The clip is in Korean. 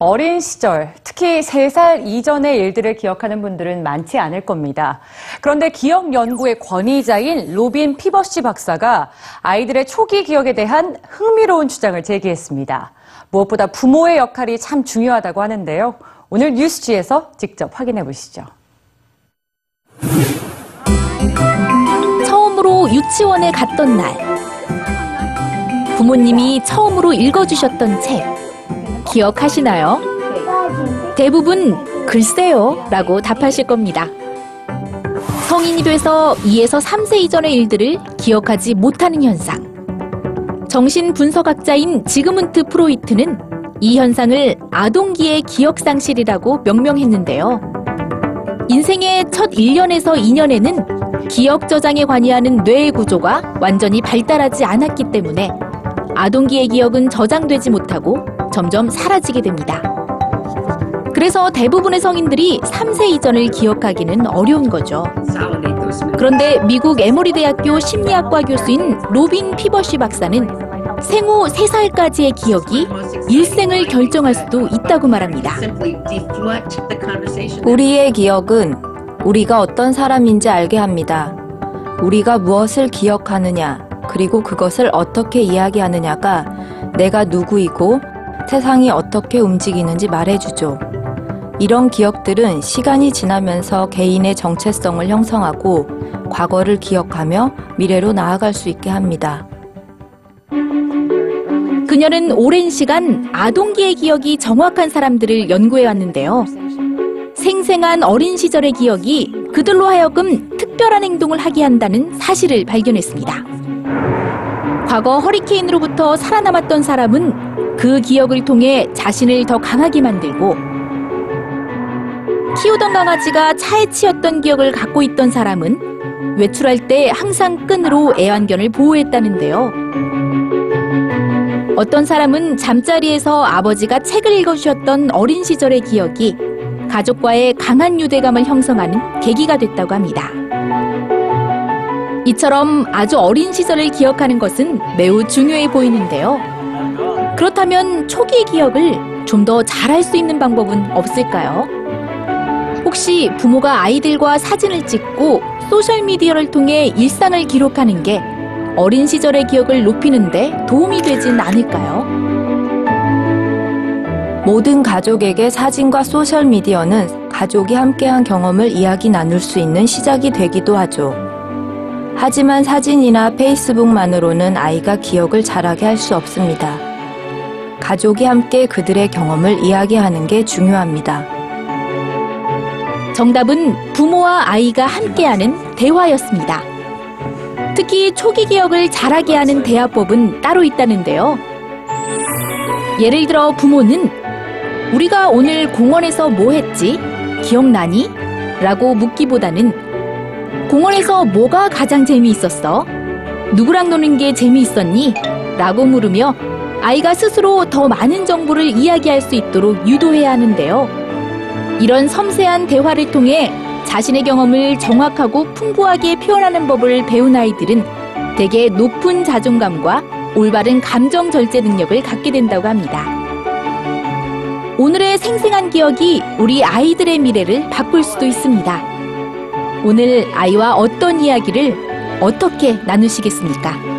어린 시절, 특히 3살 이전의 일들을 기억하는 분들은 많지 않을 겁니다. 그런데 기억 연구의 권위자인 로빈 피버시 박사가 아이들의 초기 기억에 대한 흥미로운 주장을 제기했습니다. 무엇보다 부모의 역할이 참 중요하다고 하는데요. 오늘 뉴스G에서 직접 확인해 보시죠. 처음으로 유치원에 갔던 날. 부모님이 처음으로 읽어주셨던 책. 기억하시나요? 대부분 글쎄요 라고 답하실 겁니다. 성인이 돼서 2에서 3세 이전의 일들을 기억하지 못하는 현상. 정신분석학자인 지그문트 프로이트는 이 현상을 아동기의 기억상실이라고 명명했는데요. 인생의 첫 1년에서 2년에는 기억 저장에 관여하는 뇌의 구조가 완전히 발달하지 않았기 때문에 아동기의 기억은 저장되지 못하고 점점 사라지게 됩니다. 그래서 대부분의 성인들이 3세 이전을 기억하기는 어려운 거죠. 그런데 미국 에모리 대학교 심리학과 교수인 로빈 피버시 박사는 생후 3살까지의 기억이 일생을 결정할 수도 있다고 말합니다. 우리의 기억은 우리가 어떤 사람인지 알게 합니다. 우리가 무엇을 기억하느냐, 그리고 그것을 어떻게 이야기하느냐가 내가 누구이고 세상이 어떻게 움직이는지 말해주죠. 이런 기억들은 시간이 지나면서 개인의 정체성을 형성하고 과거를 기억하며 미래로 나아갈 수 있게 합니다. 그녀는 오랜 시간 아동기의 기억이 정확한 사람들을 연구해 왔는데요. 생생한 어린 시절의 기억이 그들로 하여금 특별한 행동을 하게 한다는 사실을 발견했습니다. 과거 허리케인으로부터 살아남았던 사람은 그 기억을 통해 자신을 더 강하게 만들고 키우던 강아지가 차에 치였던 기억을 갖고 있던 사람은 외출할 때 항상 끈으로 애완견을 보호했다는데요. 어떤 사람은 잠자리에서 아버지가 책을 읽어주셨던 어린 시절의 기억이 가족과의 강한 유대감을 형성하는 계기가 됐다고 합니다. 이처럼 아주 어린 시절을 기억하는 것은 매우 중요해 보이는데요. 그렇다면 초기 기억을 좀 더 잘할 수 있는 방법은 없을까요? 혹시 부모가 아이들과 사진을 찍고 소셜미디어를 통해 일상을 기록하는 게 어린 시절의 기억을 높이는데 도움이 되진 않을까요? 모든 가족에게 사진과 소셜미디어는 가족이 함께한 경험을 이야기 나눌 수 있는 시작이 되기도 하죠. 하지만 사진이나 페이스북만으로는 아이가 기억을 잘하게 할 수 없습니다. 가족이 함께 그들의 경험을 이야기하는 게 중요합니다. 정답은 부모와 아이가 함께하는 대화였습니다. 특히 초기 기억을 잘하게 하는 대화법은 따로 있다는데요. 예를 들어 부모는 우리가 오늘 공원에서 뭐 했지? 기억나니? 라고 묻기보다는 공원에서 뭐가 가장 재미있었어? 누구랑 노는 게 재미있었니? 라고 물으며 아이가 스스로 더 많은 정보를 이야기할 수 있도록 유도해야 하는데요. 이런 섬세한 대화를 통해 자신의 경험을 정확하고 풍부하게 표현하는 법을 배운 아이들은 대개 높은 자존감과 올바른 감정 절제 능력을 갖게 된다고 합니다. 오늘의 생생한 기억이 우리 아이들의 미래를 바꿀 수도 있습니다. 오늘 아이와 어떤 이야기를 어떻게 나누시겠습니까?